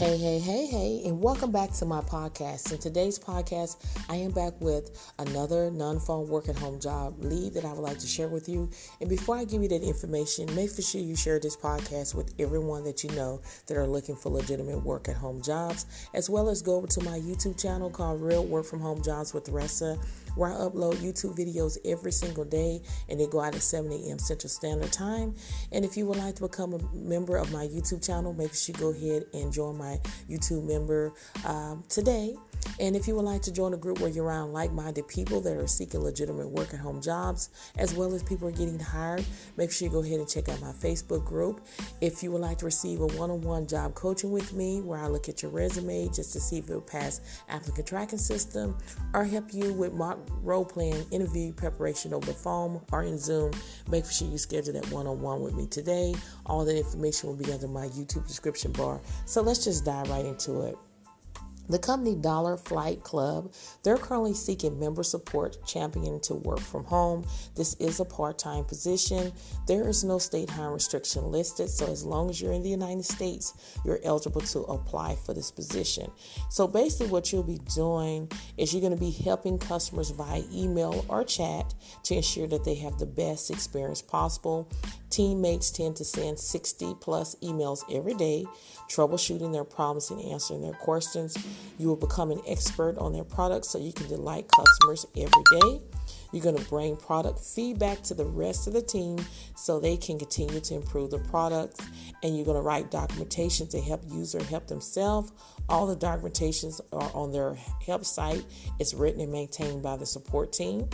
Hey, hey, hey, hey, and welcome back to my podcast. In today's podcast, I am back with another non phone work at home job lead that I would like to share with you. And before I give you that information, make for sure you share this podcast with everyone that you know that are looking for legitimate work at home jobs, as well as go over to my YouTube channel called Real Work from Home Jobs with Ressa where I upload YouTube videos every single day and they go out at 7 a.m. Central Standard Time. And if you would like to become a member of my YouTube channel, make sure you go ahead and join my YouTube member um, today. And if you would like to join a group where you're around like minded people that are seeking legitimate work at home jobs, as well as people are getting hired, make sure you go ahead and check out my Facebook group. If you would like to receive a one on one job coaching with me, where I look at your resume just to see if it will pass applicant tracking system, or help you with mock role playing interview preparation over the phone or in Zoom, make sure you schedule that one on one with me today. All that information will be under my YouTube description bar. So let's just dive right into it. The company Dollar Flight Club, they're currently seeking member support champion to work from home. This is a part-time position. There is no state hire restriction listed, so as long as you're in the United States, you're eligible to apply for this position. So basically what you'll be doing is you're going to be helping customers via email or chat to ensure that they have the best experience possible. Teammates tend to send 60 plus emails every day, troubleshooting their problems and answering their questions. You will become an expert on their products so you can delight customers every day. You're going to bring product feedback to the rest of the team so they can continue to improve the products. And you're going to write documentation to help user help themselves. All the documentations are on their help site. It's written and maintained by the support team.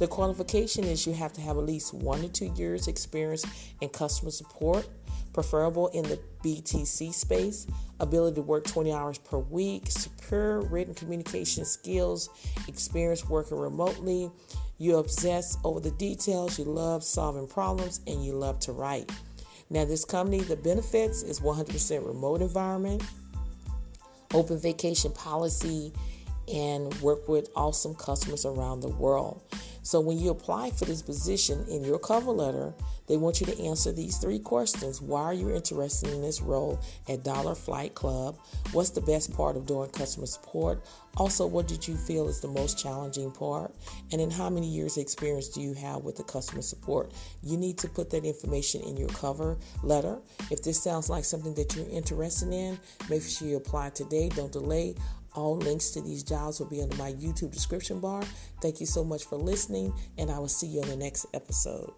The qualification is you have to have at least one to two years experience in customer support, preferable in the BTC space, ability to work 20 hours per week, superior written communication skills, experience working remotely. You obsess over the details, you love solving problems, and you love to write. Now, this company, the benefits is 100% remote environment, open vacation policy, and work with awesome customers around the world. So when you apply for this position in your cover letter, they want you to answer these three questions. Why are you interested in this role at Dollar Flight Club? What's the best part of doing customer support? Also, what did you feel is the most challenging part? And then how many years experience do you have with the customer support? You need to put that information in your cover letter. If this sounds like something that you're interested in, make sure you apply today. Don't delay. All links to these jobs will be under my YouTube description bar. Thank you so much for listening, and I will see you on the next episode.